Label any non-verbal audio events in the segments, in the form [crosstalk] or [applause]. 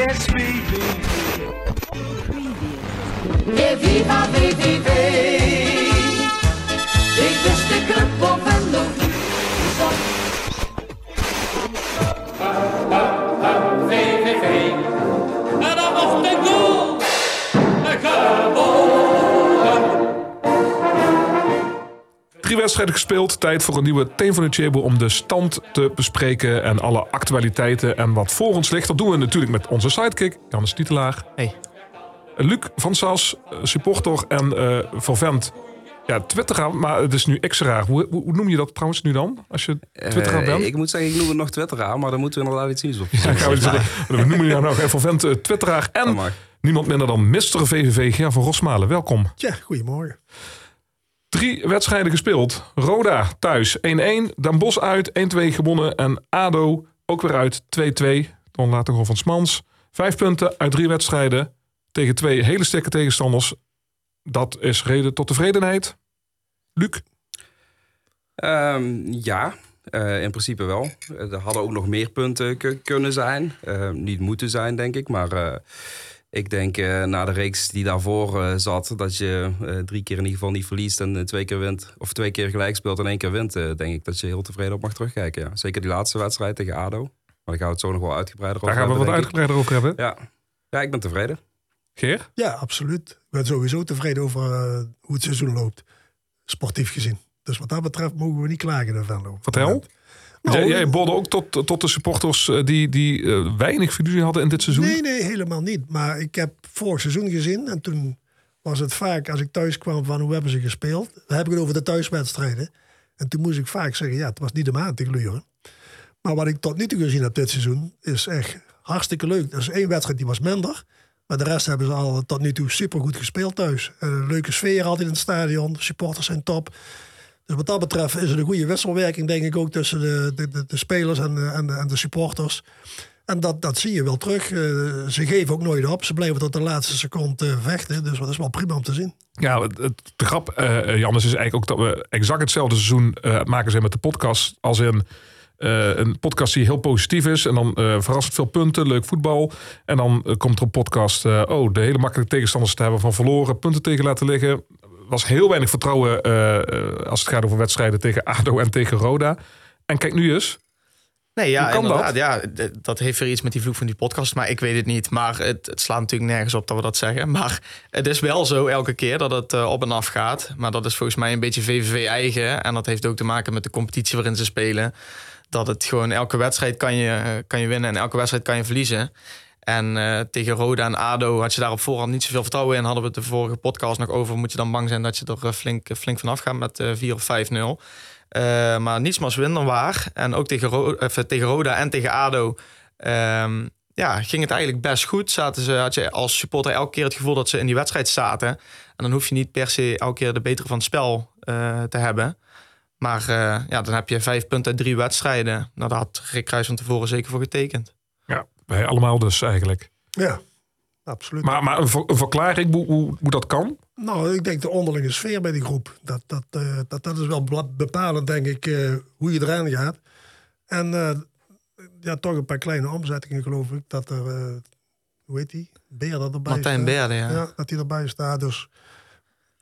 It's VVV. Yeah, viva VVV. Ik wist de club Drie wedstrijden gespeeld. Tijd voor een nieuwe Team van de Chebo om de stand te bespreken. En alle actualiteiten en wat voor ons ligt. Dat doen we natuurlijk met onze sidekick, Jannes Tietelaar. Hey. Luc van Sas, eh, supporter en eh vervent. Ja, twitteraar, maar het is nu extra. Hoe, hoe, hoe noem je dat trouwens nu dan? Als je twitteraar Eh, bent? ik moet zeggen, ik noem het nog twitteraar, maar dan moeten we inderdaad iets nieuws op. [laughs] Ja, gaan we, zeggen. we noemen jou nou even vervent eh, twitteraar. En niemand minder dan Mr. VVV, Ger van Rosmalen. Welkom. Tja, goedemorgen. Drie wedstrijden gespeeld. Roda thuis 1-1. Den Bosch uit 1-2 gewonnen. En ADO ook weer uit 2-2. Dan later gewoon van Smans. Vijf punten uit drie wedstrijden. Tegen twee hele sterke tegenstanders. Dat is reden tot tevredenheid. Luc, Ehm, ja, eh, in principe wel. Eh, Er hadden ook nog meer punten ku- kunnen zijn. Eh, niet moeten zijn, denk ik. Maar eh, ik denk eh, na de reeks die daarvoor eh, zat... dat je eh, drie keer in ieder geval niet verliest en twee keer wint... of twee keer gelijk speelt en één keer wint... eh, denk ik dat je heel tevreden op mag terugkijken. Ja. Zeker die laatste wedstrijd tegen ADO. Maar daar gaan we het zo nog wel uitgebreider daar over gaan we wat hebben, uitgebreider over hebben. Ja. ja, ik ben tevreden. Geer? Ja, absoluut. Ik ben sowieso tevreden over hoe het seizoen loopt. Sportief gezien. Dus wat dat betreft mogen we niet klagen in Venlo. Vertel. Jij, jij borde ook tot, tot de supporters eh, die, die eh, weinig fiducie hadden in dit seizoen. Nee, nee, helemaal niet. Maar ik heb vorig seizoen gezien. En toen was het vaak, als ik thuis kwam, van hoe hebben ze gespeeld. Dan heb ik het over de thuiswedstrijden. En toen moest ik vaak zeggen, ja, het was niet de maand tegen Luren. Maar wat ik tot nu toe gezien heb dit seizoen, is echt hartstikke leuk. Er is één wedstrijd die was minder. Maar de rest hebben ze al tot nu toe supergoed gespeeld thuis. En een leuke sfeer altijd in het stadion. De supporters zijn top. Dus wat dat betreft is het een goede wisselwerking, denk ik, ook tussen de, de, de, spelers en en, en de supporters. En dat, dat zie je wel terug. Eh, ze geven ook nooit op. Ze blijven tot de laatste seconde eh, vechten. Dus dat is wel prima om te zien. Ja, het, de grap, Jannes, is eigenlijk ook dat we exact hetzelfde seizoen maken zijn met de podcast. Als in een podcast die heel positief is. En dan verrassend veel punten, leuk voetbal. En dan komt er een podcast. oh, de hele makkelijke tegenstanders te hebben van verloren, punten tegen laten liggen. Was heel weinig vertrouwen eh, eh, als het gaat over wedstrijden tegen ADO en tegen Roda. En kijk nu eens. Nee, ja, dat? Ja, dat heeft weer iets met die vloek van die podcast. Maar ik weet het niet. Maar het, het slaat natuurlijk nergens op dat we dat zeggen. [laughs] Maar het is wel zo elke keer dat het eh, op en af gaat. Maar dat is volgens mij een beetje VVV eigen. En dat heeft ook te maken met de competitie waarin ze spelen. Dat het gewoon elke wedstrijd kan je, kan je winnen en elke wedstrijd kan je verliezen. En eh, tegen Roda en ADO had je daar op voorhand niet zoveel vertrouwen in. Hadden we het de vorige podcast nog over. Moet je dan bang zijn dat je er eh, flink, flink vanaf gaat met eh 4 of 5-0. Eh, maar niets maar winnen waar. En ook tegen, eh, tegen Roda en tegen ADO ehm, ja, ging het eigenlijk best goed. Zaten ze, had je als supporter elke keer het gevoel dat ze in die wedstrijd zaten. En dan hoef je niet per se elke keer de betere van het spel eh, te hebben. Maar eh, ja, dan heb je vijf punten uit drie wedstrijden. Nou, daar had Rick Kruis van tevoren zeker voor getekend. Ja, wij allemaal dus eigenlijk. Ja, absoluut. Maar, maar een, ver- een verklaring hoe, hoe, hoe dat kan? Nou, ik denk de onderlinge sfeer bij die groep. Dat, dat, eh, dat, dat is wel bepalend, denk ik, eh, hoe je eraan gaat. En eh, ja, toch een paar kleine omzettingen, geloof ik. Dat er, eh, hoe heet die? Beer dat erbij Martijn staat. Beerde, ja. Ja, dat hij erbij staat. Dus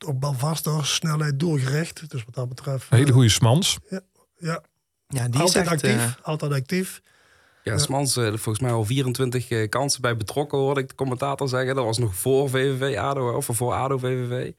ook balvaster, snelheid doelgericht. Dus wat dat betreft. Een hele goede smans. Ja, Ja, die is altijd echt, actief. altijd actief. Ja, Smans, eh, volgens mij al 24 eh, kansen bij betrokken, hoorde ik de commentator zeggen. Dat was nog voor VVV ADO, of voor ADO VVV.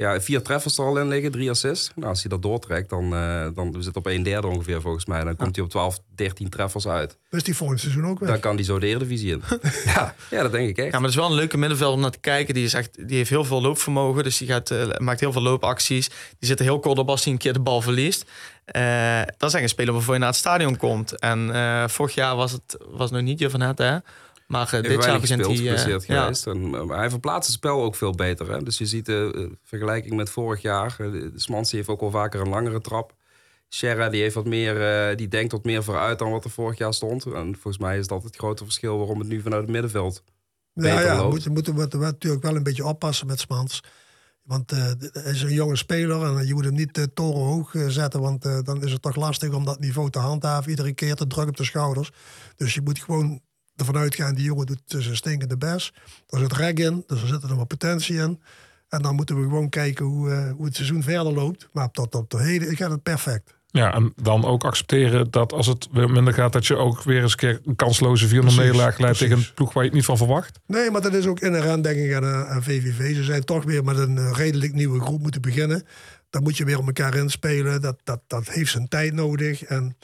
Ja, vier treffers er al in liggen, drie assists. Nou, als hij dat doortrekt, dan, eh dan zit op een derde ongeveer volgens mij. Dan komt hij op 12, 13 treffers uit. Dus die volgend seizoen ook weer. Dan kan hij zo de Eredivisie in. [laughs] ja, ja, dat denk ik echt. Ja, maar het is wel een leuke middenveld om naar te kijken. Die, is echt, die heeft heel veel loopvermogen. Dus die gaat, eh, maakt heel veel loopacties. Die zit er heel kort op als hij een keer de bal verliest. Eh, dat is echt een speler waarvoor je naar het stadion komt. En eh, vorig jaar was het was nog niet je van het, hè? Maar Heeft dit jaar begint hij... eh, geblesseerd ja. geweest. En, eh, maar hij verplaatst het spel ook veel beter. Hè? Dus je ziet de eh, vergelijking met vorig jaar. de Smans die heeft ook wel vaker een langere trap. Sierra die heeft wat meer, eh, die denkt wat meer vooruit dan wat er vorig jaar stond. En volgens mij is dat het grote verschil waarom het nu vanuit het middenveld Ja, beter ja, loopt. moet, je moet, moet, moet natuurlijk wel een beetje oppassen met Smans. Want eh, hij is een jonge speler en je moet hem niet uh, torenhoog uh, zetten. Want uh, dan is het toch lastig om dat niveau te handhaven. Iedere keer te druk op de schouders. Dus je moet gewoon ervan uitgaan, die jongen doet dus een stinkende best. Er zit rek in, dus er zit er nog wat potentie in. En dan moeten we gewoon kijken hoe, eh, hoe het seizoen verder loopt. Maar tot op de heden gaat het perfect. Ja, en dan ook accepteren dat als het weer minder gaat, dat je ook weer eens een keer een kansloze 4-0 Precies, nederlaag leidt tegen een ploeg waar je het niet van verwacht. Nee, maar dat is ook inherent denk ik aan, aan VVV. Ze zijn toch weer met een eh, redelijk nieuwe groep moeten beginnen. Dan moet je weer op elkaar inspelen. Dat, dat, dat heeft zijn tijd nodig. En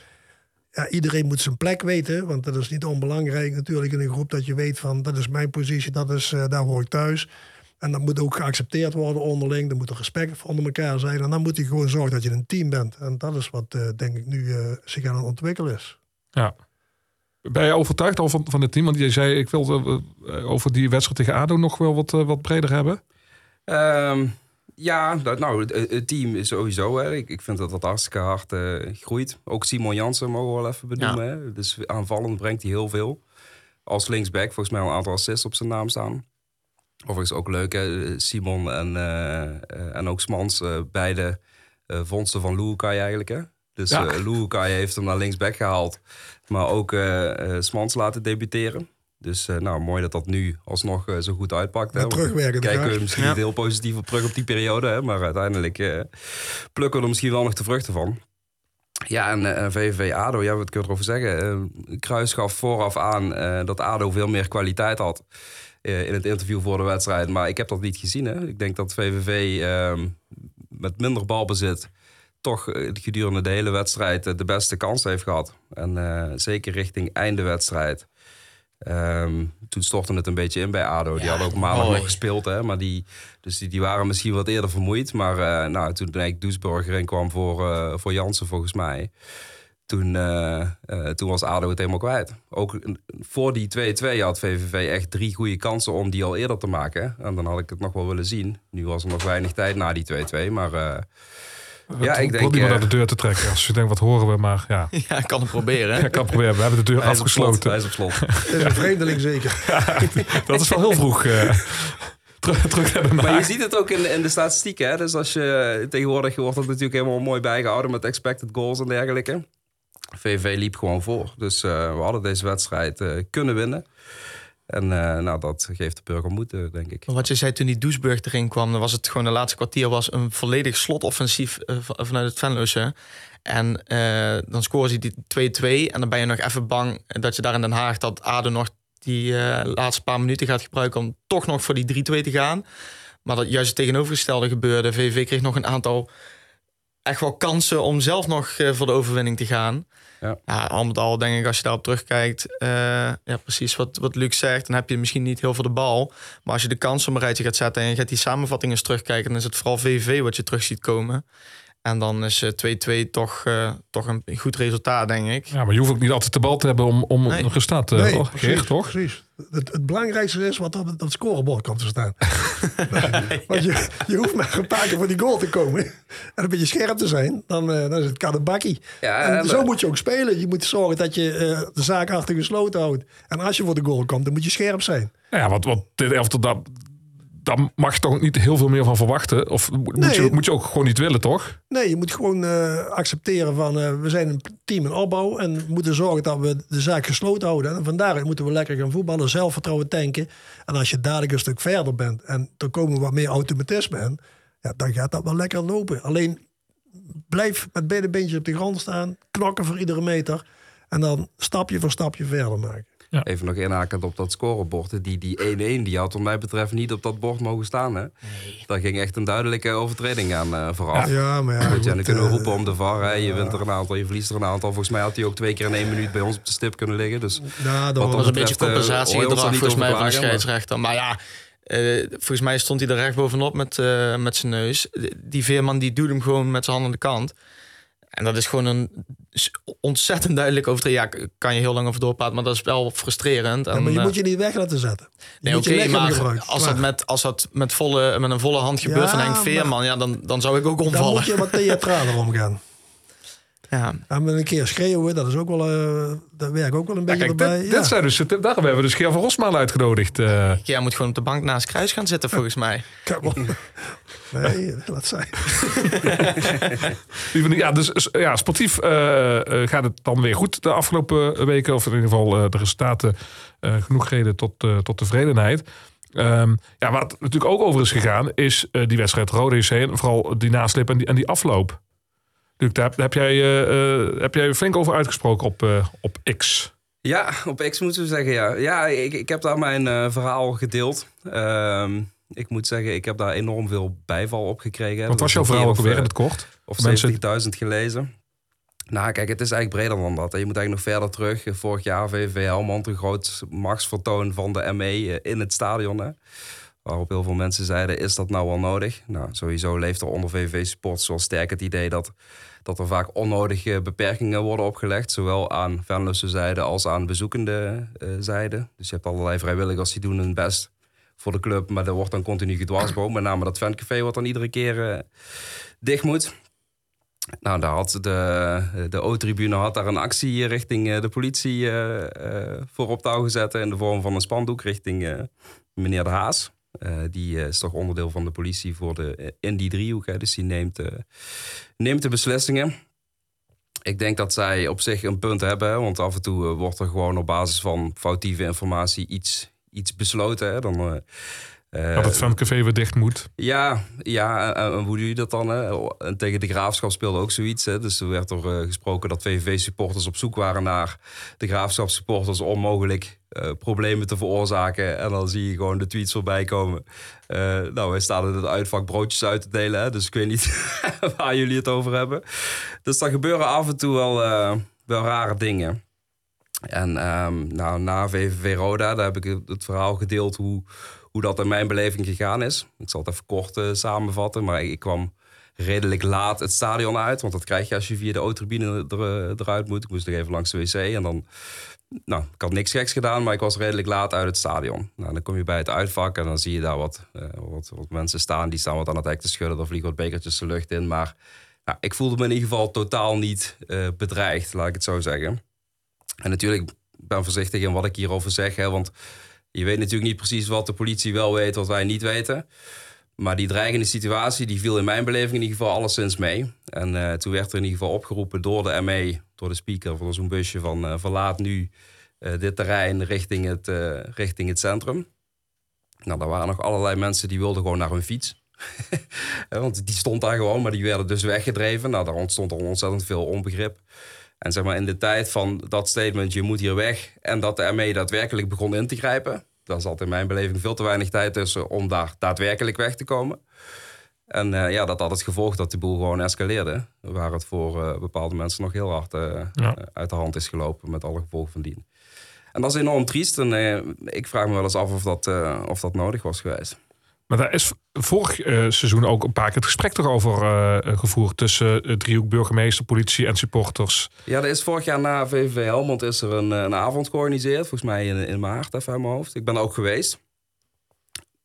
ja, iedereen moet zijn plek weten. Want dat is niet onbelangrijk natuurlijk in een groep. Dat je weet van, dat is mijn positie, dat is, eh, daar hoor ik thuis. En dat moet ook geaccepteerd worden onderling. Er moet er respect onder elkaar zijn. En dan moet je gewoon zorgen dat je een team bent. En dat is wat, eh, denk ik, nu eh, zich aan het ontwikkelen is. Ja. Ben je overtuigd al van, van het team? Want je zei, ik wil over die wedstrijd tegen ADO nog wel wat, wat breder hebben. Ehm, ja, dat, nou, het, team is sowieso. Hè. Ik, ik vind dat dat hartstikke hard eh, groeit. Ook Simon Jansen mogen we wel even benoemen. Hè. Dus aanvallend brengt hij heel veel. Als linksback volgens mij al een aantal assists op zijn naam staan. Overigens ook leuk, hè? Simon en, eh, eh, en ook Smans, eh, beide eh vondsten van Luukai eigenlijk. Hè? Dus Ja. heeft hem naar linksback gehaald. Maar ook eh eh, Smans laten debuteren. Dus eh, nou, mooi dat dat nu alsnog eh, zo goed uitpakt. hè. Terugwerkende Kijken we misschien Ja. niet heel positief op terug op die periode. Hè? Maar uiteindelijk eh, plukken we er misschien wel nog de vruchten van. Ja, en eh, VVV ADO, ja, wat kun je erover zeggen? Eh, Kruis gaf vooraf aan eh, dat ADO veel meer kwaliteit had eh, in het interview voor de wedstrijd. Maar ik heb dat niet gezien. Hè. Ik denk dat VVV ehm, met minder balbezit toch gedurende de hele wedstrijd de beste kans heeft gehad. En eh, zeker richting einde wedstrijd. Ehm, toen stortte het een beetje in bij ADO. Die hadden ook maandag nog gespeeld. Hè, maar die, dus die, die waren misschien wat eerder vermoeid. Maar eh, nou, toen eigenlijk Doesburg erin kwam voor, eh, voor Jansen volgens mij... Toen, eh, toen was ADO het helemaal kwijt. Ook voor die 2-2 had VVV echt drie goede kansen om die al eerder te maken. En dan had ik het nog wel willen zien. Nu was er nog weinig tijd na die 2-2. Maar ja, ik denk... niet meer eh, naar de deur te trekken. Als je denkt, wat horen we? Maar ja, [laughs] Ja, ik kan het proberen. ik kan proberen. We hebben de deur hij is op slot, afgesloten. Hij is op slot. [laughs] Het is een vreemdeling zeker. [laughs] Dat is wel heel vroeg. eh, terug, de Maar je ziet het ook in, in de statistieken. Hè? Dus als je tegenwoordig wordt dat natuurlijk helemaal mooi bijgehouden met expected goals en dergelijke. VV liep gewoon voor. Dus eh, we hadden deze wedstrijd eh, kunnen winnen. En eh, nou, dat geeft de burger moed, eh, denk ik. Wat je zei toen die Doesburg erin kwam, dan was het gewoon de laatste kwartier was een volledig slotoffensief eh, van- vanuit het Venlose. En dan scoren ze die 2-2 en dan ben je nog even bang dat je daar in Den Haag dat ADO nog die laatste paar minuten gaat gebruiken om toch nog voor die 3-2 te gaan. Maar dat juist het tegenovergestelde gebeurde. VV kreeg nog een aantal echt wel kansen om zelf nog eh, voor de overwinning te gaan. Ja. al met al denk ik als je daarop terugkijkt, eh, ja precies wat, wat Luc zegt, dan heb je misschien niet heel veel de bal. Maar als je de kansen op een rijtje gaat zetten en je gaat die samenvattingen eens terugkijken, dan is het vooral VV wat je terug ziet komen. En dan is eh, 2-2 toch, eh, toch een goed resultaat, denk ik. Ja, maar je hoeft ook niet altijd de bal te hebben om, om Nee. een resultaat te Nee, nee, precies, toch? precies. Het, het belangrijkste is wat op het, op het scorebord komt te staan. [laughs] [laughs] Want je, je hoeft maar een paar keer voor die goal te komen. En een beetje scherp te zijn. Dan, eh, dan is het kadebakkie. Ja, en en- zo moet je ook spelen. Je moet zorgen dat je eh, de zaak achter gesloten houdt. En als je voor de goal komt, dan moet je scherp zijn. Ja, want, want dit elftal, daar, daar mag je toch niet heel veel meer van verwachten? Of moet, Nee. je, moet je ook gewoon niet willen, toch? Nee, je moet gewoon eh, accepteren van eh, we zijn een team in opbouw. En we moeten zorgen dat we de zaak gesloten houden. En vandaar moeten we lekker gaan voetballen, zelfvertrouwen tanken. En als je dadelijk een stuk verder bent en er komen wat meer automatisme in. Ja, dan gaat dat wel lekker lopen. Alleen blijf met beide beentjes op de grond staan. Knokken voor iedere meter. En dan stapje voor stapje verder maken. Even nog inhakend op dat scorebord. Die die 1-1 die had wat mij betreft niet op dat bord mogen staan. Hè? Daar ging echt een duidelijke overtreding aan eh, vooraf. Ja, maar ja. Dan kunnen we eh, roepen om de VAR. Hè. Je wint er een aantal, je verliest er een aantal. Volgens mij had hij ook twee keer in één minuut bij ons op de stip kunnen liggen. Dus ja, Dat was een beetje eh, compensatiegedrag er volgens mij van de scheidsrechter. Maar ja, eh, volgens mij stond hij er recht bovenop met, eh, met zijn neus. Die Veerman die doet hem gewoon met zijn hand aan de kant. En dat is gewoon een ontzettend duidelijk overtreding. Ja, kan je heel lang over doorpraten, maar dat is wel frustrerend. ja, En, maar je eh, moet je niet weg laten zetten. Je Nee, oké, maar als dat, met, als dat met, volle, met een volle hand gebeurt Ja, van Henk maar- Veerman, ja, dan, dan zou ik ook Dan omvallen. moet je wat theatraler [laughs] omgaan. Ja. En met een keer schreeuwen, dat is ook wel, eh dat werkt ook wel een Ja, beetje kijk, erbij. dit, ja. dit zijn dus, daarom hebben we dus Geer van Rosmaal uitgenodigd. eh. Jij moet gewoon op de bank naast Kruis gaan zitten, volgens mij. [laughs] Nee, laat zijn. [laughs] Ja, dus ja, sportief eh, eh, gaat het dan weer goed de afgelopen weken. Of in ieder geval eh, de resultaten eh, genoeg reden tot, eh, tot tevredenheid. Ehm, ja, wat natuurlijk ook over is gegaan, is eh, die wedstrijd Rode JC. En vooral die naslip en die, en die afloop. Luc, daar heb, jij, heb jij flink over uitgesproken op, eh, op X. Ja, op X moeten we zeggen, ja. Ja, ik, ik heb daar mijn verhaal gedeeld. Ehm, ik moet zeggen, ik heb daar enorm veel bijval op gekregen. Wat was jouw verhaal ook alweer in het kort? Of Mensen- 70.000 gelezen. Nou, kijk, het is eigenlijk breder dan dat. Je moet eigenlijk nog verder terug. Vorig jaar VVV Helmond, een groot machtsvertoon van de ME in het stadion. Hè. Waarop heel veel mensen zeiden, is dat nou wel nodig? Nou, sowieso leeft er onder VVV-sports wel sterk het idee dat, dat er vaak onnodige beperkingen worden opgelegd. Zowel aan fanlosse zijde als aan bezoekende eh, zijde. Dus je hebt allerlei vrijwilligers die doen hun best voor de club. Maar er wordt dan continu gedwarsboomd. Met name dat fancafé wat dan iedere keer eh, dicht moet. Nou, daar had de, de O-tribune had daar een actie richting eh, de politie eh, eh, voor op touw gezet. In de vorm van een spandoek richting eh, meneer De Haas. Eh, die eh, is toch onderdeel van de politie voor de, eh, in die driehoek. Hè, dus die neemt, eh, neemt de beslissingen. Ik denk dat zij op zich een punt hebben. Want af en toe eh, wordt er gewoon op basis van foutieve informatie iets, iets besloten. Hè. Dan, eh, eh, dat het fancafé weer dicht moet. ja, ja en, en hoe doe je dat dan? Hè? En tegen de Graafschap speelde ook zoiets. Hè? Dus er werd er eh, gesproken dat VVV-supporters op zoek waren naar de Graafschap-supporters... om mogelijk eh, problemen te veroorzaken. En dan zie je gewoon de tweets voorbij komen. Eh, nou, wij staan in het uitvak broodjes uit te delen. Hè? Dus ik weet niet [laughs] waar jullie het over hebben. Dus daar gebeuren af en toe wel, eh, wel rare dingen. En ehm, nou, na VVV Roda, daar heb ik het verhaal gedeeld hoe, hoe dat in mijn beleving gegaan is. Ik zal het even kort eh, samenvatten, maar ik, kwam redelijk laat het stadion uit. Want dat krijg je als je via de O-tribune er, eh, eruit moet. Ik moest nog even langs de wc en dan... Nou, ik had niks geks gedaan, maar ik was redelijk laat uit het stadion. Nou, dan kom je bij het uitvak en dan zie je daar wat, eh, wat, wat mensen staan. Die staan wat aan het hek te schudden, er vliegen wat bekertjes de lucht in. Maar nou, ik voelde me in ieder geval totaal niet bedreigd, laat ik het zo zeggen. En natuurlijk ik ben voorzichtig in wat ik hierover zeg. Hè, want je weet natuurlijk niet precies wat de politie wel weet, wat wij niet weten. Maar die dreigende situatie die viel in mijn beleving in ieder geval alleszins mee. En eh, toen werd er in ieder geval opgeroepen door de ME, door de speaker van zo'n busje van eh, verlaat nu eh, dit terrein richting het, richting het centrum. Nou, daar waren nog allerlei mensen die wilden gewoon naar hun fiets. [laughs] Want die stond daar gewoon, maar die werden dus weggedreven. Nou, daar ontstond al ontzettend veel onbegrip. En zeg maar in de tijd van dat statement, je moet hier weg... en dat de ME daadwerkelijk begon in te grijpen... daar zat in mijn beleving veel te weinig tijd tussen om daar daadwerkelijk weg te komen. En eh, ja, dat had het gevolg dat de boel gewoon escaleerde. Waar het voor eh, bepaalde mensen nog heel hard eh, Ja. uit de hand is gelopen... met alle gevolgen van dien. En dat is enorm triest. En ik vraag me wel eens af of dat, of dat nodig was geweest. Maar daar is vorig eh, seizoen ook een paar keer het gesprek erover eh, gevoerd... tussen uh, driehoek burgemeester, politie en supporters. Ja, er is vorig jaar na VVV Helmond is er een, een avond georganiseerd. Volgens mij in, maart, even uit mijn hoofd. Ik ben ook geweest.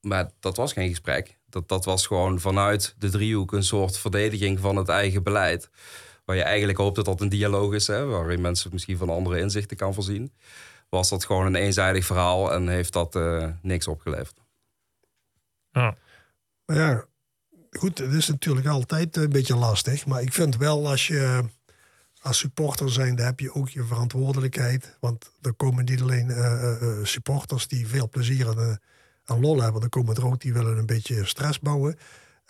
Maar dat was geen gesprek. Dat, dat was gewoon vanuit de driehoek een soort verdediging van het eigen beleid. Waar je eigenlijk hoopt dat dat een dialoog is, hè, waarin mensen misschien van andere inzichten kan voorzien. Was dat gewoon een eenzijdig verhaal en heeft dat niks opgeleverd. Ja. Maar ja, goed, het is natuurlijk altijd een beetje lastig. Maar ik vind wel als je als supporter zijn, dan heb je ook je verantwoordelijkheid. Want er komen niet alleen eh, eh, supporters die veel plezier en, eh, en lol hebben. Er komen er ook die willen een beetje stress bouwen.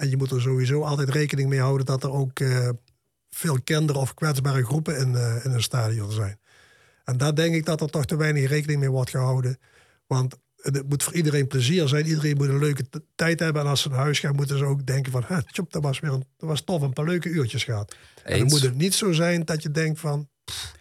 En je moet er sowieso altijd rekening mee houden dat er ook eh, veel kinderen of kwetsbare groepen in, eh, in een stadion zijn. En daar denk ik dat er toch te weinig rekening mee wordt gehouden. Want het moet voor iedereen plezier zijn. Iedereen moet een leuke tijd hebben. En als ze naar huis gaan, moeten ze ook denken van... "Ha, tjop, dat was weer een, dat was tof, een paar leuke uurtjes gehad. En dan moet het niet zo zijn dat je denkt van... pff,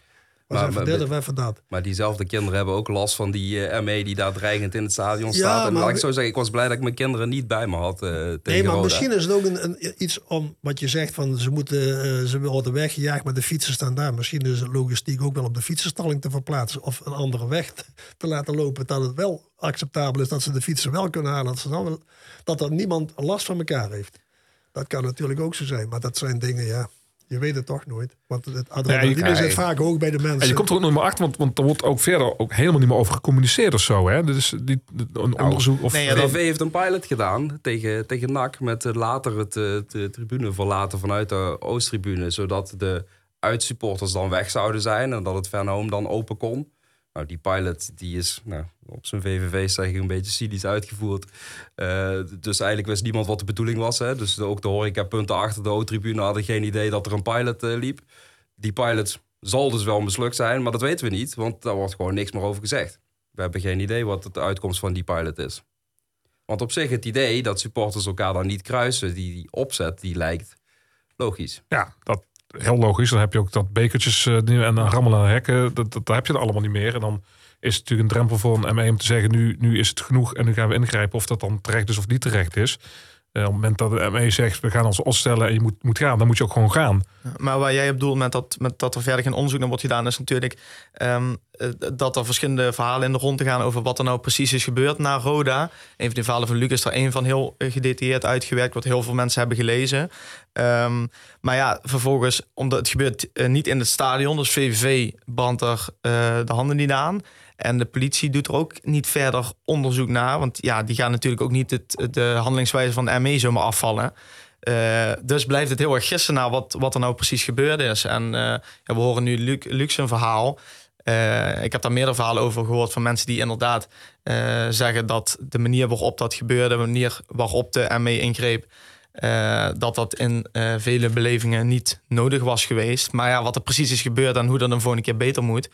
Maar- even maar- dit of even dat. Maar diezelfde kinderen hebben ook last van die ME die daar dreigend in het stadion Ja, staat. en maar laat ik zo zeggen, ik was blij dat ik mijn kinderen niet bij me had. tegen Nee, maar Roda. misschien is het ook een, een, iets om wat je zegt van ze moeten eh, ze worden weggejaagd, maar de fietsen staan daar. Misschien is het logistiek ook wel op de fietsenstalling te verplaatsen of een andere weg te- te laten lopen, dat het wel acceptabel is dat ze de fietsen wel kunnen halen, dat, ze dan wel, dat er niemand last van elkaar heeft. Dat kan natuurlijk ook zo zijn, maar dat zijn dingen, ja. Je weet het toch nooit. Want het adrenaline Ja, je- zit vaak hoog bij de mensen. En je komt er ook nog maar achter, want, want er wordt ook verder ook helemaal niet meer over gecommuniceerd of zo. Hè? Dit is niet een onderzoek. Of, nee, ja, De dat- VV heeft een pilot gedaan tegen, tegen NAC met eh, later het, eh, de tribune verlaten vanuit de Oosttribune. Zodat de uitsupporters dan weg zouden zijn en dat het Van Home dan open kon. Nou, die pilot die is nou, op zijn VVV zeg ik een beetje cynisch uitgevoerd. Eh, dus eigenlijk wist niemand wat de bedoeling was. Hè? Dus de- ook de horecapunten achter de O-tribune hadden geen idee dat er een pilot eh, liep. Die pilot zal dus wel mislukt zijn, maar dat weten we niet. Want daar wordt gewoon niks meer over gezegd. We hebben geen idee wat de uitkomst van die pilot is. Want op zich het idee dat supporters elkaar dan niet kruisen, die, die opzet, die lijkt logisch. Ja, dat heel logisch. Dan heb je ook dat bekertjes eh, en dan rammelen aan hekken. Dat, dat, daar heb je er allemaal niet meer. En dan is het natuurlijk een drempel voor een ME om te zeggen... Nu, nu is het genoeg en nu gaan we ingrijpen of dat dan terecht is of niet terecht is. Eh, op het moment dat de ME zegt, we gaan ons opstellen en je moet, moet gaan... dan moet je ook gewoon gaan. Maar waar jij op bedoelt met dat, met dat er verder geen onderzoek naar wordt gedaan, is natuurlijk ehm, eh, dat er verschillende verhalen in de rond te gaan over wat er nou precies is gebeurd na Roda. Een van de verhalen van Lucas is er een van heel eh, gedetailleerd uitgewerkt, wat heel veel mensen hebben gelezen. Ehm, maar ja, vervolgens, omdat het gebeurt niet in het stadion, dus VVV brandt er de handen niet aan. En de politie doet er ook niet verder onderzoek naar. Want ja, die gaan natuurlijk ook niet het, de handelingswijze van de ME zomaar afvallen. Eh, dus blijft het heel erg gissen naar wat, wat er nou precies gebeurd is. En eh, ja, we horen nu Luc, Luc zijn verhaal. Eh, ik heb daar meerdere verhalen over gehoord van mensen die inderdaad zeggen dat de manier waarop dat gebeurde, de manier waarop de ME ingreep, dat dat in vele belevingen niet nodig was geweest. Maar ja, wat er precies is gebeurd en hoe dat een volgende keer beter moet.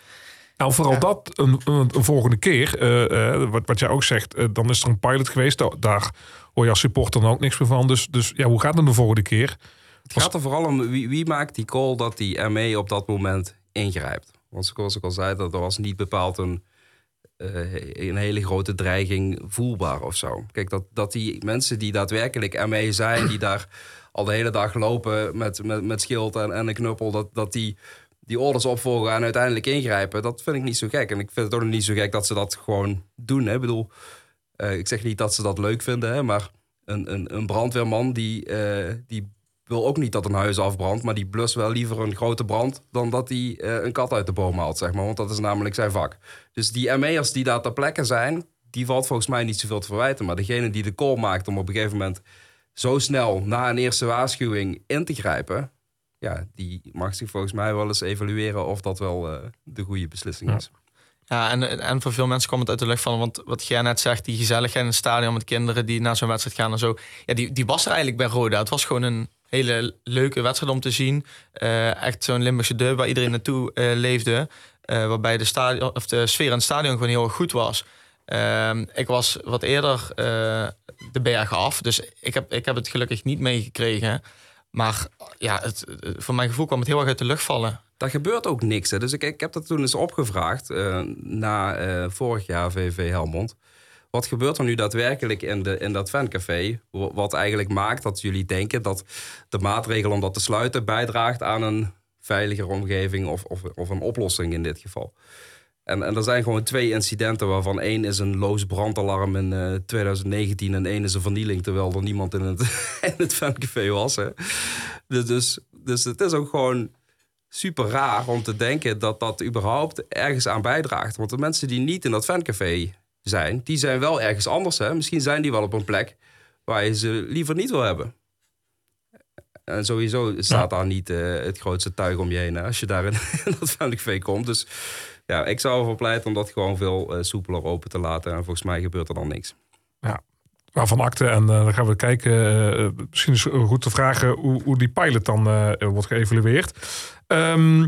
Nou, vooral dat een, een, een volgende keer. eh, eh, wat, wat jij ook zegt, eh, dan is er een pilot geweest. Da- daar hoor je als supporter dan ook niks meer van. Dus, dus ja, hoe gaat het de volgende keer? Het gaat er vooral om wie, wie maakt die call dat die ME op dat moment ingrijpt. Want zoals ik al zei, dat er was niet bepaald een, een hele grote dreiging voelbaar of zo. Kijk, dat, dat die mensen die daadwerkelijk ME zijn, die daar al de hele dag lopen met, met, met schild en, en een knuppel, dat, dat die die orders opvolgen en uiteindelijk ingrijpen, dat vind ik niet zo gek. En ik vind het ook nog niet zo gek dat ze dat gewoon doen. Hè. Ik bedoel, eh, ik zeg niet dat ze dat leuk vinden, hè, maar een, een, een brandweerman die, eh, die wil ook niet dat een huis afbrandt, maar die blust wel liever een grote brand dan dat hij eh, een kat uit de boom haalt, zeg maar. Want dat is namelijk zijn vak. Dus die ME'ers die daar ter plekke zijn, die valt volgens mij niet zoveel te verwijten. Maar degene die de call maakt om op een gegeven moment zo snel na een eerste waarschuwing in te grijpen, ja, die mag zich volgens mij wel eens evalueren of dat wel eh, de goede beslissing is. Ja, en, en voor veel mensen komt het uit de lucht van, want wat jij net zegt, die gezelligheid in het stadion met kinderen die naar zo'n wedstrijd gaan en zo, ja, die, die was er eigenlijk bij Roda. Het was gewoon een hele leuke wedstrijd om te zien. Eh, echt zo'n Limburgse derby waar iedereen naartoe eh, leefde, eh, waarbij de, stadion, of de sfeer in het stadion gewoon heel erg goed was. Ehm, ik was wat eerder eh, de bergen af, dus ik heb, ik heb het gelukkig niet meegekregen. Maar ja, het, het- voor mijn gevoel kwam het heel erg uit de lucht vallen. Daar gebeurt ook niks. Hè. Dus ik, ik heb dat toen eens opgevraagd eh, na eh, vorig jaar VV Helmond. Wat gebeurt er nu daadwerkelijk in, de, in dat fancafé? Wa- Wat eigenlijk maakt dat jullie denken dat de maatregel om dat te sluiten bijdraagt aan een veiligere omgeving of, of, of een oplossing in dit geval. En, en er zijn gewoon twee incidenten waarvan één is een loos brandalarm in eh, 2019 en één is een vernieling terwijl er niemand in het, [laughs] in het fancafé was. Hè. Dus, dus, dus het is ook gewoon super raar om te denken dat dat überhaupt ergens aan bijdraagt. Want de mensen die niet in dat fancafé zijn, die zijn wel ergens anders. Hè? Misschien zijn die wel op een plek waar je ze liever niet wil hebben. En sowieso staat daar niet eh, het grootste tuig om je heen hè, als je daar in, [laughs] in dat fancafé komt. Dus ja, ik zou ervoor pleiten om dat gewoon veel eh, soepeler open te laten. En volgens mij gebeurt er dan niks. Waarvan akte. En eh, dan gaan we kijken. eh, misschien is het goed te vragen hoe, hoe die pilot dan eh, wordt geëvalueerd. Ehm,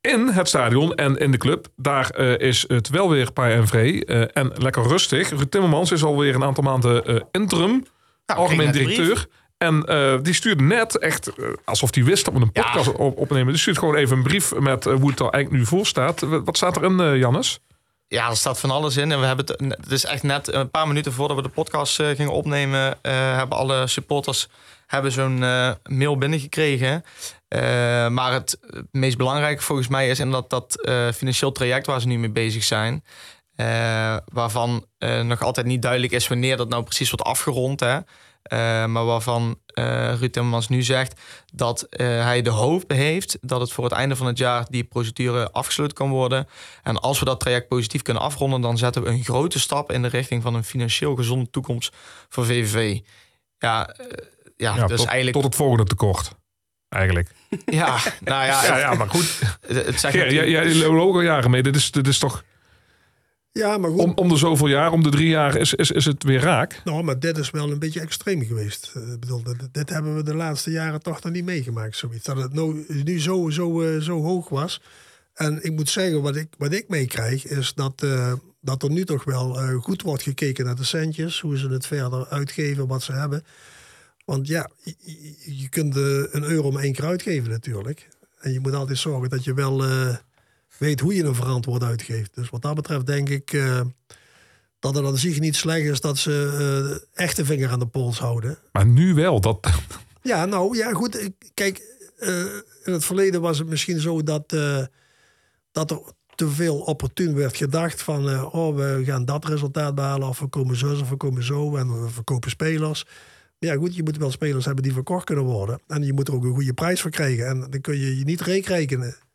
in het stadion en in de club, daar eh, is het wel weer pij en vree eh, en lekker rustig. Ruud Timmermans is alweer een aantal maanden eh, interim, algemeen net een directeur. En eh, die stuurde net echt, eh, alsof hij wist dat we een Ja. podcast op, opnemen. Die stuurt gewoon even een brief met eh, hoe het er eigenlijk nu voor staat. Wat staat erin, eh Jannes? Ja, er staat van alles in. En we hebben het, het is echt net een paar minuten voordat we de podcast gingen opnemen, hebben alle supporters hebben zo'n mail binnengekregen. Maar het, meest belangrijke volgens mij is in dat, financieel traject waar ze nu mee bezig zijn. waarvan nog altijd niet duidelijk is wanneer dat nou precies wordt afgerond. Hè? Eh, maar waarvan eh Ruud Timmermans nu zegt dat eh, hij de hoop heeft dat het voor het einde van het jaar die procedure afgesloten kan worden. En als we dat traject positief kunnen afronden, dan zetten we een grote stap in de richting van een financieel gezonde toekomst voor VVV. Ja, ja, Ja, dus tot, eigenlijk. tot het volgende tekort. Eigenlijk. Ja, nou ja, [laughs] Ja, ja, maar goed. het, het zegt Ja, ja, natuurlijk- ja, logo jaren mee. Dit is, dit is toch Ja, maar goed. om, om de zoveel jaar, om de drie jaar is, is, is het weer raak. Nou, maar dit is wel een beetje extreem geweest. Eh, Ik bedoel, dit, dit hebben we de laatste jaren toch nog niet meegemaakt. Zoiets. Dat het nou, nu zo, zo, eh, zo hoog was. En ik moet zeggen, wat ik, wat ik meekrijg, is dat, eh, dat er nu toch wel goed wordt gekeken naar de centjes. Hoe ze het verder uitgeven, wat ze hebben. Want ja, je, je- kunt een euro maar één keer uitgeven natuurlijk. En je moet altijd zorgen dat je wel weet hoe je een verantwoord uitgeeft. Dus wat dat betreft denk ik eh, dat het aan zich niet slecht is dat ze eh, echt de vinger aan de pols houden. Maar nu wel. Dat, [laughs] Ja, nou ja, goed. Kijk, eh, in het verleden was het misschien zo dat, dat er te veel opportun werd gedacht van, oh, we gaan dat resultaat behalen, of we komen zo, of we komen zo, en we verkopen spelers. Ja, goed, je moet wel spelers hebben die verkocht kunnen worden. En je moet er ook een goede prijs voor krijgen. En dan kun je je niet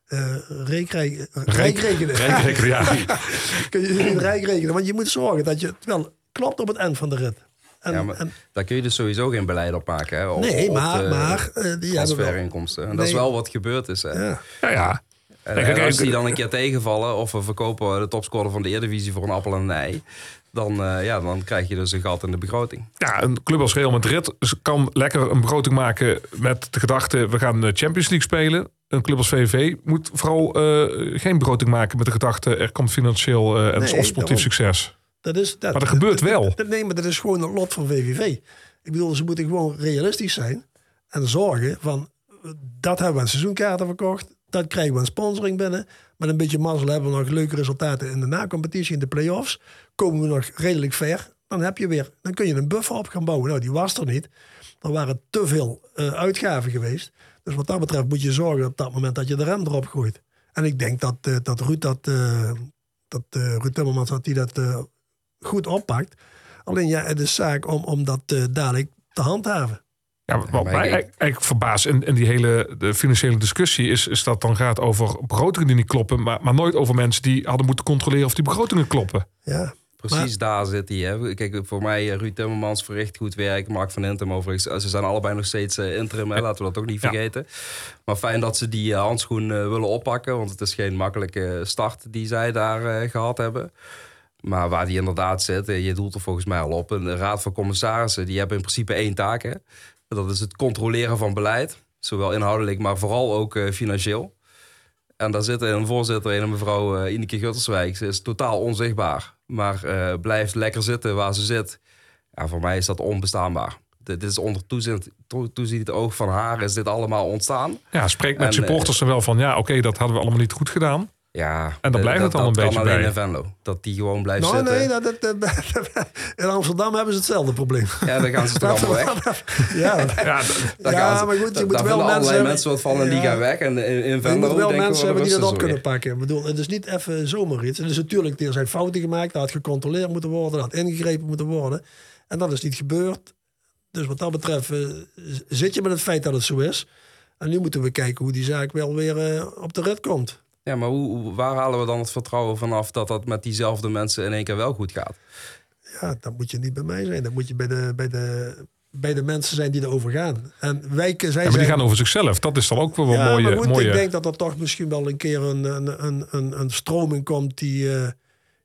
reekrekenen. eh reekreken, rijkrekenen. Rijkrekenen, ja. [laughs] kun je je niet rijkrekenen. Want je moet zorgen dat je het wel klopt op het eind van de rit. En, Ja, maar en- daar kun je dus sowieso geen beleid op maken. Hè, op, nee, op maar, de maar eh, die hebben wel. transferinkomsten. En dat is wel wat gebeurd is. Hè. Ja. Ja, ja. En, Kijk, en kijk, als die dan een keer tegenvallen of we verkopen de topscorer van de Eredivisie voor een appel en een ei, dan, eh, ja, dan krijg je dus een gat in de begroting. ja, een club als Real Madrid kan lekker een begroting maken met de gedachte... we gaan de Champions League spelen. Een club als VVV moet vooral eh, geen begroting maken met de gedachte... er komt financieel eh, en Nee, of sportief succes. Dat is, dat, Maar dat gebeurt dat- wel. dat- nee, maar dat is gewoon een lot van VVV. Ik bedoel, ze moeten gewoon realistisch zijn. En zorgen van, dat hebben we aan seizoenkaarten verkocht. Dat krijgen we aan sponsoring binnen. Met een beetje mazzel hebben we nog leuke resultaten in de nacompetitie, in de play-offs. Komen we nog redelijk ver. Dan heb je weer, dan kun je een buffer op gaan bouwen. Nou, die was er niet. Er waren te veel eh, uitgaven geweest. Dus wat dat betreft moet je zorgen op dat moment dat je de rem erop gooit. En ik denk dat, eh, dat Ruud dat, eh, dat eh, Ruud Timmermans dat die dat eh, goed oppakt. Alleen ja, het is zaak om, om dat dadelijk te handhaven. Ja, wat mij ik- eigenlijk, eigenlijk verbaast in, in die hele de financiële discussie... Is, is dat dan gaat over begrotingen die niet kloppen... Maar, maar nooit over mensen die hadden moeten controleren of die begrotingen kloppen. Ja, Precies daar zit hij. Hè. Kijk, voor mij, eh, Ruud Timmermans verricht goed werk. Mark van Intem overigens. eh, Ze zijn allebei nog steeds eh, interim, hè. laten we dat ook niet Ja. vergeten. Maar fijn dat ze die handschoen willen oppakken. Want het is geen makkelijke start die zij daar eh, gehad hebben. Maar waar die inderdaad zit, je doelt er volgens mij al op. Een raad van commissarissen, die hebben in principe één taak. Hè. Dat is het controleren van beleid. Zowel inhoudelijk, maar vooral ook financieel. En daar zit een voorzitter in, een mevrouw Ineke Gutterswijk. Ze is totaal onzichtbaar, maar eh, blijft lekker zitten waar ze zit. Ja, voor mij is dat onbestaanbaar. Dit is onder toezicht, to- toezicht oog van haar is dit allemaal ontstaan. Ja, spreek met En, supporters er wel van... ja, oké, dat hadden we allemaal niet goed gedaan. Ja, En dan blijft het dan dat een beetje alleen bij. in Venlo. Dat die gewoon blijft nou zitten. nee, dat, dat, dat- in Amsterdam hebben ze hetzelfde probleem. Ja, dan gaan ze toch allemaal weg. ja, Ja, Dan Ja, ze- maar goed, je moet wel mensen allerlei hebben- mensen wat van en die gaan weg. En in, in je Venlo moet wel mensen hebben die dat op kunnen pakken. Ik bedoel, het is niet even zomaar iets. Het is natuurlijk, er zijn fouten gemaakt. Dat had gecontroleerd moeten worden. Dat had ingegrepen moeten worden. En dat is niet gebeurd. Dus wat dat betreft eh, zit je met het feit dat het zo is. En nu moeten we kijken hoe die zaak wel weer eh, op de rit komt. Ja, maar hoe, waar halen we dan het vertrouwen vanaf dat dat met diezelfde mensen in één keer wel goed gaat? Ja, dat moet je niet bij mij zijn. Dat moet je bij de, bij de, bij de mensen zijn die erover gaan. En wij zij ja, maar die zijn- gaan over zichzelf. Dat is dan ook wel een ja, mooie... maar goed, mooie ik denk dat er toch misschien wel een keer een, een, een, een, een stroming komt die, eh,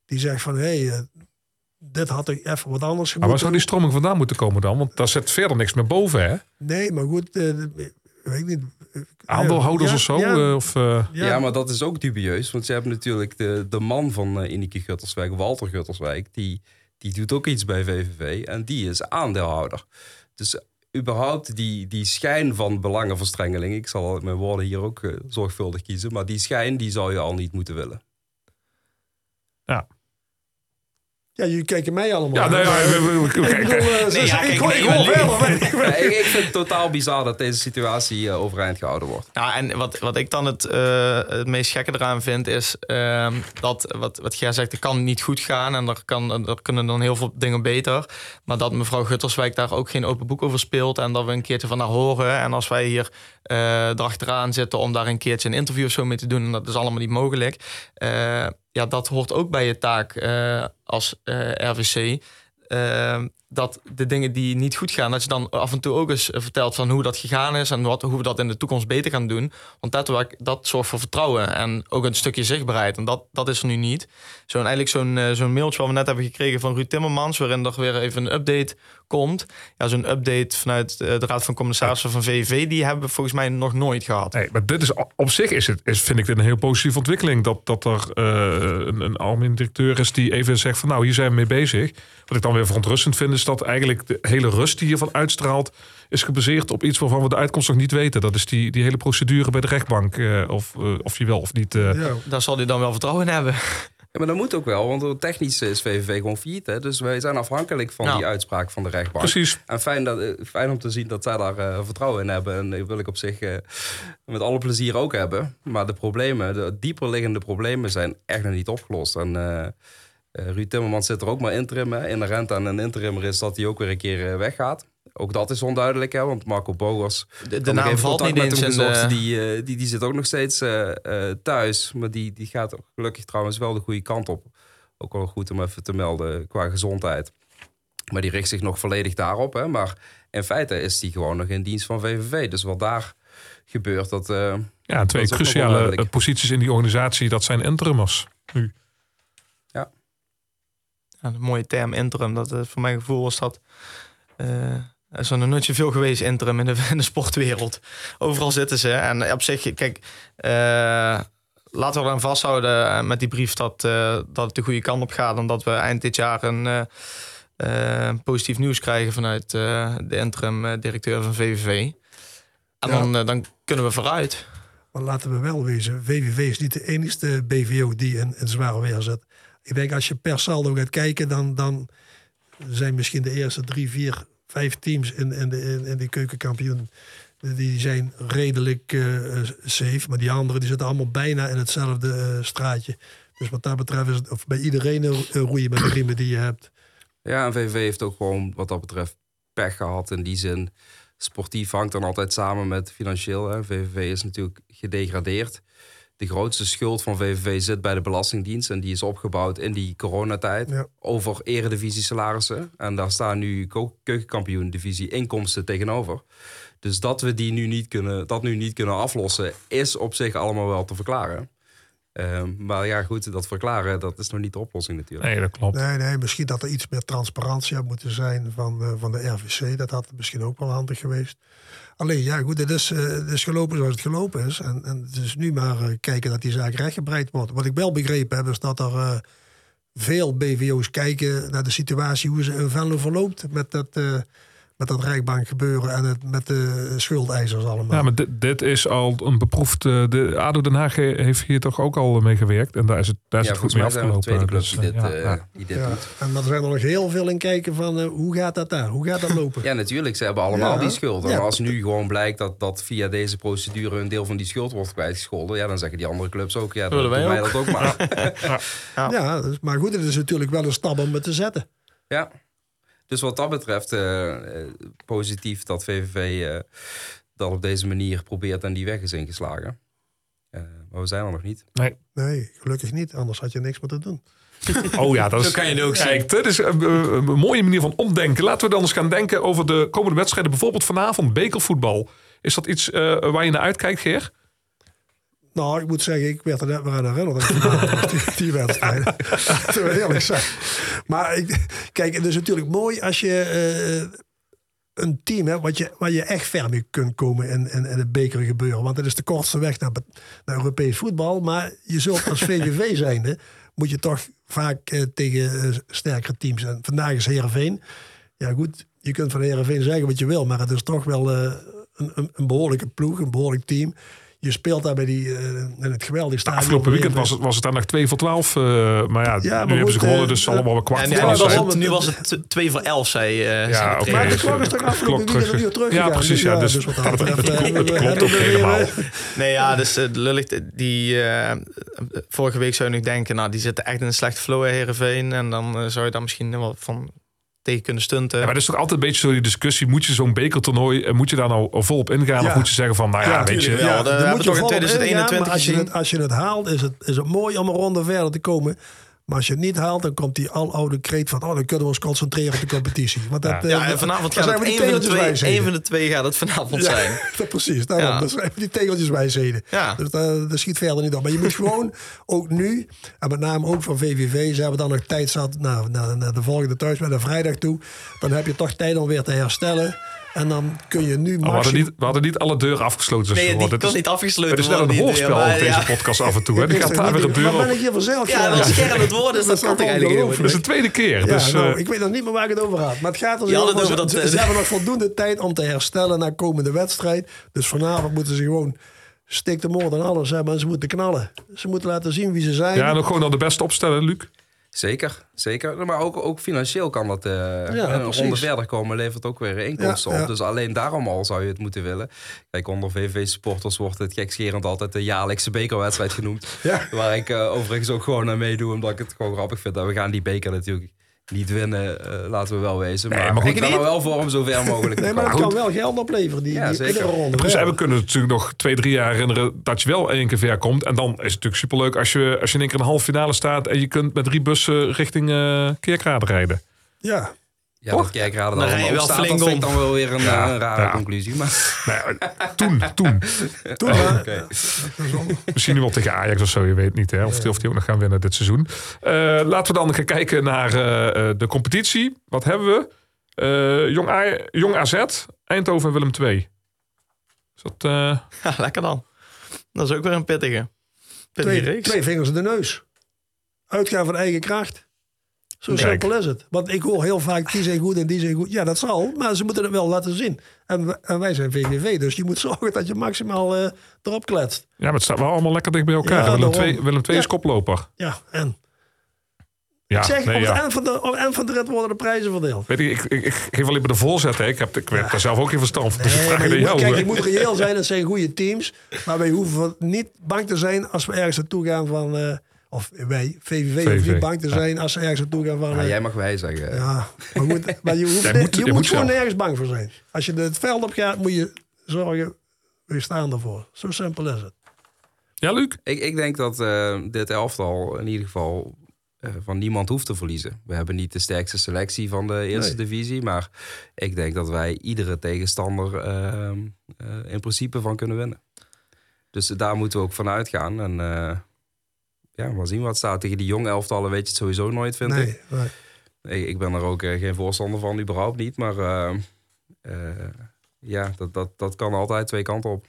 die zegt van... hé, hey, eh, dit had ik even wat anders maar waar zou die stroming vandaan moeten komen dan? Want daar zit verder niks meer boven, hè? Nee, maar goed, eh, weet ik niet. Aandeelhouders Ja, of zo? ja. eh, of, eh, Ja. maar dat is ook dubieus. Want ze hebben natuurlijk de, de man van uh, Ineke Gutterswijk, Walter Gutterswijk, die, die doet ook iets bij VVV en die is aandeelhouder. Dus überhaupt die, die schijn van belangenverstrengeling, ik zal mijn woorden hier ook eh, zorgvuldig kiezen, maar die schijn die zou je al niet moeten willen. ja. Ja, jullie kijken mij allemaal. Ja, nee, Maar, ja, we- we- we- ik bedoel, Nee, ja, ik kijk, hoor- [laughs] nee, ik Ja, vind het totaal bizar dat deze situatie eh, overeind gehouden wordt. Nou, en wat, wat ik dan het, eh, het meest gekke eraan vind, is ehm, dat, wat, wat jij zegt, het kan niet goed gaan en er, kan, er kunnen dan heel veel dingen beter. Maar dat mevrouw Gutterswijk daar ook geen open boek over speelt en dat we een keertje van haar horen. En als wij hier eh erachteraan zitten om daar een keertje een interview of zo mee te doen, en dat is allemaal niet mogelijk. Ja, dat hoort ook bij je taak eh, als eh, RVC. Eh, dat de dingen die niet goed gaan, dat je dan af en toe ook eens eh, vertelt van hoe dat gegaan is en wat, hoe we dat in de toekomst beter gaan doen. Want dat, dat zorgt voor vertrouwen en ook een stukje zichtbaarheid. En dat, dat is er nu niet. Zo'n eigenlijk zo'n eh, zo'n mailtje wat we net hebben gekregen van Ruud Timmermans, waarin er weer even een update komt. Ja, zo'n update vanuit eh, de Raad van Commissarissen van VVV, die hebben we volgens mij nog nooit gehad. Nee, maar dit is op zich is het, is, vind ik dit een heel positieve ontwikkeling. Dat, dat er een, een directeur is die even zegt van nou, hier zijn we mee bezig. Wat ik dan weer verontrustend vind, dat eigenlijk de hele rust die hiervan uitstraalt, is gebaseerd op iets waarvan we de uitkomst nog niet weten. Dat is die, die hele procedure bij de rechtbank. eh, of, eh, of je wel of niet. eh, Ja, Daar zal hij dan wel vertrouwen in hebben. Ja, maar dat moet ook wel, want technisch is VVV gewoon failliet. Hè? Dus wij zijn afhankelijk van Nou. die uitspraak van de rechtbank. Precies. En fijn, dat, fijn om te zien dat zij daar eh, vertrouwen in hebben. En dat wil ik op zich eh, met alle plezier ook hebben. Maar de problemen, de dieperliggende problemen zijn echt nog niet opgelost. En eh eh, Ruud Timmermans zit er ook maar interim. Hè. Inherent aan een interimmer is dat hij ook weer een keer eh, weggaat. Ook dat is onduidelijk, hè, want Marco Bogers... De, de naam valt niet met eens in de... Die, eh, die, die zit ook nog steeds eh, eh, thuis. Maar die, die gaat gelukkig trouwens wel de goede kant op. Ook wel goed om even te melden qua gezondheid. Maar die richt zich nog volledig daarop. Hè. Maar in feite is die gewoon nog in dienst van VVV. Dus wat daar gebeurt, dat... eh, ja, twee Dat cruciale posities in die organisatie, dat zijn interimmers. Nu. Een mooie term interim. Dat, eh, voor mijn gevoel was dat. eh er is er nog nooit zoveel geweest interim in de, [laughs] in de sportwereld. Overal zitten ze. En op zich, kijk, eh, laten we eraan vasthouden met die brief dat, dat het de goede kant op gaat. En dat we eind dit jaar een positief nieuws krijgen vanuit de interim directeur van VVV. En Ja. dan, dan kunnen we vooruit. Maar laten we wel wezen, VVV is niet de enige BVO die in, in zware weer zit. Ik denk als je per saldo gaat kijken, dan, dan zijn misschien de eerste drie, vier, vijf teams in, in, de, in, de keukenkampioen. Die zijn redelijk eh, safe. Maar die anderen die zitten allemaal bijna in hetzelfde eh, straatje. Dus wat dat betreft is het of bij iedereen een, een roeien met de riemen die je hebt. Ja, en VVV heeft ook gewoon wat dat betreft pech gehad in die zin. Sportief hangt dan altijd samen met financieel. Hè. VVV is natuurlijk gedegradeerd. De grootste schuld van VVV zit bij de Belastingdienst. En die is opgebouwd in die coronatijd Ja. over eredivisie salarissen. En daar staan nu keukenkampioen divisie inkomsten tegenover. Dus dat we die nu niet kunnen, dat nu niet kunnen aflossen, is op zich allemaal wel te verklaren. Ehm, maar ja, goed, dat verklaren, dat is nog niet de oplossing natuurlijk. Nee, dat klopt. Nee, nee, misschien dat er iets meer transparantie had moeten zijn van, eh, van de RVC. Dat had misschien ook wel handig geweest. Alleen, ja, goed, het is, eh, is gelopen zoals het gelopen is. En, en het is nu maar eh, kijken dat die zaak rechtgebreid wordt. Wat ik wel begrepen heb, is dat er eh, veel BVO's kijken naar de situatie hoe ze in Venlo verloopt met dat, met dat rechtbank gebeuren en het, met de schuldeisers allemaal. Ja, maar dit, dit is al een beproefd. eh, de ADO Den Haag heeft hier toch ook al mee gewerkt. En daar is het, daar is Ja, het goed mee afgelopen. tweede club Dus, die dit, eh, ja, ja. die dit Ja, doet. en er zijn er nog heel veel in kijken van eh, hoe gaat dat daar? Hoe gaat dat lopen? [laughs] Ja, natuurlijk. Ze hebben allemaal Ja. die schuld. En Ja. als nu gewoon blijkt dat, dat via deze procedure een deel van die schuld wordt kwijtgescholden, ja, dan zeggen die andere clubs ook, ja, dan Willen wij doen wij ook. dat ook maar. [laughs] Ja. Ja, dus- maar goed, het is natuurlijk wel een stap om het te zetten. ja. Dus wat dat betreft, eh, eh, positief dat VVV eh, dat op deze manier probeert en die weg is ingeslagen. Eh, maar we zijn er nog niet. Nee. Nee, gelukkig niet. Anders had je niks meer te doen. [laughs] Oh ja, dat is, Zo kan je het ook Kijk, dit is een, een- een mooie manier van omdenken. Laten we dan eens gaan denken over de komende wedstrijden. Bijvoorbeeld vanavond, bekervoetbal. Is dat iets eh, waar je naar uitkijkt, Geer? Nou, ik moet zeggen, ik werd er net weer aan herinnerd. Die, die wedstrijd. [laughs] Eerlijk zijn. Maar ik, kijk, het is natuurlijk mooi als je eh, een team hebt... Wat je, waar je echt ver mee kunt komen in, in, in het beker gebeuren. Want het is de kortste weg naar, naar Europees voetbal. Maar je zult als [laughs] VVV zijnde... moet je toch vaak eh, tegen eh, sterkere teams. En vandaag is Heerenveen. Ja goed, je kunt van Heerenveen zeggen wat je wil... maar het is toch wel eh, een, een behoorlijke ploeg, een behoorlijk team... je speelt daar bij die, eh, in het geweldige stadion. Afgelopen weekend weer. was het, was het daar nog 2 voor 12. eh, maar ja, nu maar hebben goed, ze gewonnen, eh, dus dus allemaal wel kwart En voor nu, 12 was zijn. het, nu was het 2 voor 11, zei, eh Ja, oké. Maar de dus, klok is toch afgelopen terug. een uur terug Ja, precies, ja, dus- wat dat het- klopt- hebben [laughs] ook weer, helemaal. Nee, ja, dus uh, lullig. Die, eh, vorige week zou je nog denken, nou, die zitten echt in een slechte flow, hè, Heerenveen. En dan zou je daar misschien wel van tegen kunnen stunten. Ja, maar dat is toch altijd een beetje zo die discussie. Moet je zo'n bekertoernooi, eh, moet je daar nou volop ingaan? Ja. Of moet je zeggen van, nou ja, Ja, weet je... Ja, hebben moet je toch in volop ingaan, 2021 maar als je, het, als je het haalt, is het, is het mooi om een ronde verder te komen. Maar als je het niet haalt, dan komt die aloude kreet van... oh, dan kunnen we ons concentreren op de competitie. Want dat, Ja. eh, ja, en vanavond gaat het we één van, de twee, één van de twee gaat het vanavond Ja, zijn. [laughs] dat precies. Daarom. Ja. Dan zijn we die tegeltjes wijsheden. Ja. Dus dat, dat schiet verder niet op. Maar je moet [laughs] gewoon, ook nu, en met name ook van VVV... ze hebben dan nog tijd zat naar, naar, naar de volgende thuis, met een vrijdag toe. Dan heb je toch tijd om weer te herstellen. En dan kun je nu Oh, we, hadden niet, we hadden niet alle deuren afgesloten. Dus Nee, die kan is- niet afgesloten Het is net worden. een hoorspel maar op deze ja. podcast af en toe. Hè. Die gaat daar weer een deur Maar ben ik hier vanzelf? Ja, dat is scherm het woord, dus dat is kan toch eigenlijk helemaal Dat is de tweede keer. Ja, dus, nou, eh, ik weet nog niet meer waar ik het over had. Maar het gaat er zo over. over Ze, dat, ze eh, hebben nog voldoende tijd om te herstellen naar komende wedstrijd. Dus vanavond moeten ze gewoon stik de moord en alles hebben. En ze moeten knallen. Ze moeten laten zien wie ze zijn. ja, en ook gewoon dan de beste opstellen, Luc. Zeker, zeker. Maar ook, ook financieel kan dat eh een precies. ronde verder komen, levert ook weer inkomsten Ja, ja. op. Dus alleen daarom al zou je het moeten willen. Kijk, onder VV-supporters wordt het gekscherend altijd de jaarlijkse bekerwedstrijd genoemd. Waar ik eh, overigens ook gewoon aan meedoe, omdat ik het gewoon grappig vind. En we gaan die beker natuurlijk niet winnen, eh, laten we wel wezen. Maar, maar goed. ik ben er wel voor om zo ver [laughs] mogelijk nee, maar het kan wel geld opleveren. Die, Ja, die zeker. ronde. Dus we kunnen natuurlijk nog twee, drie jaar herinneren dat je wel één keer ver komt. En dan is het natuurlijk superleuk als je, als je in één keer in een halve finale staat en je kunt met drie bussen richting Keerkrade rijden. Ja, Ja, dat kerkraden Dan dan, rij je ook wel staat, flink dat vind ik om. dan wel weer een, Ja, eh, een rare ja. conclusie. Maar ja, toen, toen. [laughs] toen maar. oké. Misschien nu wel tegen Ajax of zo, je weet niet hè, of, die, of die ook nog gaan winnen dit seizoen. Eh, laten we dan gaan kijken naar eh, eh, de competitie. Wat hebben we? Eh, Jong, A- Jong AZ, Eindhoven en Willem II. Is dat, eh, [laughs] Ja, lekker dan. Dat is ook weer een pittige. Pittige Twee, reeks. twee vingers in de neus. Uitgaan van eigen kracht. Zo Kijk. simpel is het. Want ik hoor heel vaak, die zijn goed en die zijn goed. Ja, dat zal, maar ze moeten het wel laten zien. En, en wij zijn VVV, dus je moet [laughs] zorgen dat je maximaal eh, erop kletst. ja, maar het staat wel allemaal lekker dicht bij elkaar. Ja, Willem, daarom. II, Willem II is koploper. Ja, en? Ja, Ik zeg, nee, op, ja. het eind van de, op het eind van de rit worden de prijzen verdeeld. Weet ik, ik, ik, ik geef alleen maar de voorzet. Hè. Ik heb, ik heb daar zelf ook geen verstand van. Dus Nee, vraag je moet, jou. kijk, je moet reëel zijn, [laughs] het zijn goede teams. Maar wij hoeven niet bang te zijn als we ergens naartoe gaan van... eh, of wij, VVV, hoeft VVV, niet bang te ja. zijn als ze ergens naartoe gaan van... Ja, jij mag wij zeggen. Ja, maar, goed, maar je, [laughs] hoeft, moet- je moet, gewoon nergens bang voor zijn. Als je het veld op gaat, moet je zorgen, we staan ervoor. Zo simpel is het. Ja, Luc? Ik, ik denk dat eh, dit elftal in ieder geval eh, van niemand hoeft te verliezen. We hebben niet de sterkste selectie van de eerste Nee. divisie. Maar ik denk dat wij iedere tegenstander eh, eh, in principe van kunnen winnen. Dus daar moeten we ook van uitgaan. En eh, ja, maar zien wat staat. Tegen die jonge elftallen weet je het sowieso nooit, vind ik. Nee, nee. Ik, ik ben er ook eh, geen voorstander van, überhaupt niet. Maar eh, eh, ja, dat, dat, dat kan altijd twee kanten op.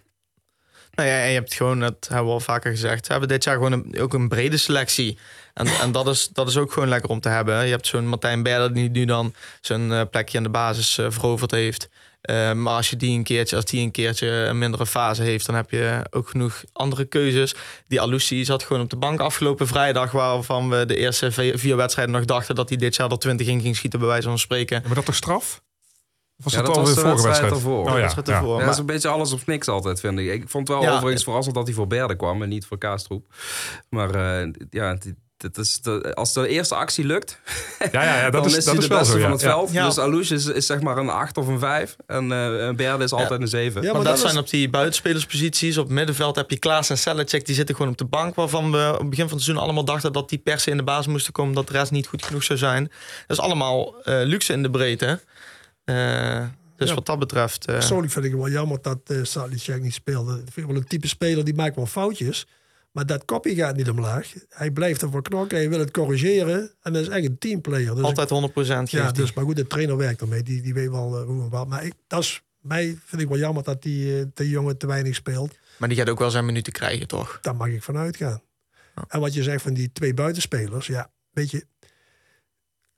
Nou ja, en je hebt gewoon, dat hebben we al vaker gezegd, we hebben dit jaar gewoon een, ook een brede selectie. En, en dat, is, dat is ook gewoon lekker om te hebben. Je hebt zo'n Martijn Berder die nu dan zijn plekje aan de basis veroverd heeft. Eh, maar als je die een keertje, als die een keertje een mindere fase heeft, dan heb je ook genoeg andere keuzes. Die Alusi zat gewoon op de bank afgelopen vrijdag, waarvan we de eerste vier wedstrijden nog dachten dat hij dit jaar er 20 in ging schieten, bij wijze van spreken. Maar dat toch straf? Was Ja, dat, was de de vorige wedstrijd wedstrijd? ervoor. Oh, ja, wedstrijd ervoor. Ja, Maar- dat is een beetje alles of niks altijd, vind ik. Ik vond het wel Ja, overigens verrassend dat hij voor Berde kwam en niet voor Kaastroep. Maar eh, ja, is de, als de eerste actie lukt, [laughs] Ja, ja, ja, dat dan is, is, dat hij is de wel beste zo. van het veld. Ja. Dus Alouche is, is zeg maar een 8 of een 5. En eh en Berde is altijd een 7. Ja, maar, maar dat, dat zijn op die buitenspelersposities. Op het middenveld heb je Klaas en Sellecek. Die zitten gewoon op de bank. Waarvan we op het begin van het seizoen allemaal dachten dat die per se in de basis moesten komen. Dat de rest niet goed genoeg zou zijn. Dat is allemaal eh, luxe in de breedte. Eh, dus Ja. wat dat betreft. eh, Persoonlijk vind ik het wel jammer dat uh, niet speelde. Ik vind wel een type speler die maakt wel foutjes. Maar dat kopje gaat niet omlaag. Hij blijft ervoor knokken. Hij wil het corrigeren. En dat is echt een teamplayer. Dus altijd 100% geeft ik- ja, dus, maar goed, de trainer werkt ermee. Die, die weet wel eh, hoe en wat. Maar ik, dat is, mij vind ik wel jammer dat die, eh, die jongen te weinig speelt. Maar die gaat ook wel zijn minuten krijgen, toch? Daar mag ik van uitgaan. En wat je zegt van die twee buitenspelers. Ja, weet je.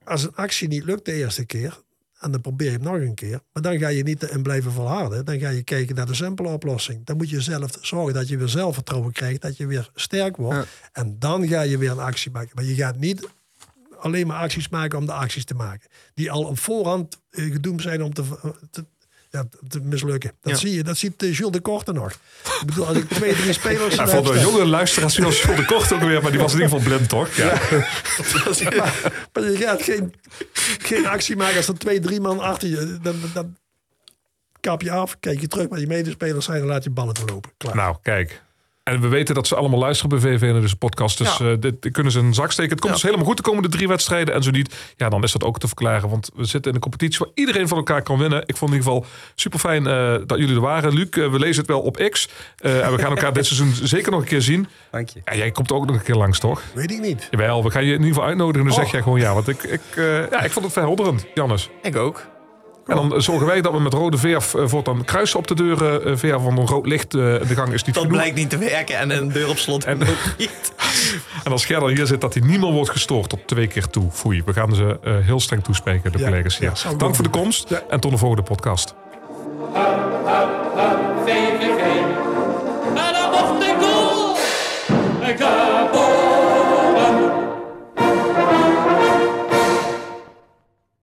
Als een actie niet lukt de eerste keer. En dan probeer je het nog een keer. Maar dan ga je niet in blijven volharden. Dan ga je kijken naar de simpele oplossing. Dan moet je zelf zorgen dat je weer zelfvertrouwen krijgt. Dat je weer sterk wordt. En dan ga je weer een actie maken. Maar je gaat niet alleen maar acties maken om de acties te maken. Die al op voorhand eh, gedoemd zijn om te, te, ja, te mislukken. Dat Ja. zie je. Dat ziet eh, Jules de Korte nog. Ik bedoel, als ik twee, drie [laughs] spelers... Ja, voor de jonge luisteraars was Jules de Kort ook weer, maar die was in ieder geval blind, toch? Ja. maar, [laughs] maar je gaat geen, geen actie maken als er twee, drie man achter je. Dan, dan kap je af, kijk je terug waar je medespelers zijn en laat je ballen doorlopen. Klaar. Nou, kijk. En we weten dat ze allemaal luisteren bij VV in deze podcast. Dus Ja. eh, dit, kunnen ze een zak steken. Het komt Ja. dus helemaal goed de komende drie wedstrijden. En zo niet, ja, dan is dat ook te verklaren. Want we zitten in een competitie waar iedereen van elkaar kan winnen. Ik vond in ieder geval super fijn dat jullie er waren. Luc, eh, we lezen het wel op X. Eh, en we gaan elkaar dit [laughs] seizoen zeker nog een keer zien. Dank je. En jij komt ook nog een keer langs, toch? Weet ik niet. Jawel, we gaan je in ieder geval uitnodigen. Dan zeg Oh. jij gewoon ja. Want ik, ik, eh, ja, ik vond het verhelderend, Jannes. Ik ook. En dan zorgen wij dat we met rode verf uh, voortaan kruisen op de deuren. Uh, verf van een rood licht uh, in de gang is niet Dat genoeg. blijkt niet te werken en een deur op slot En- ook niet. [laughs] En als Gerda hier zit, dat hij niet meer wordt gestoord tot twee keer toe. Foei, we gaan ze uh, heel streng toespreken, de Ja, collega's hier. ja, Dank voor de komst Ja. en tot de volgende podcast.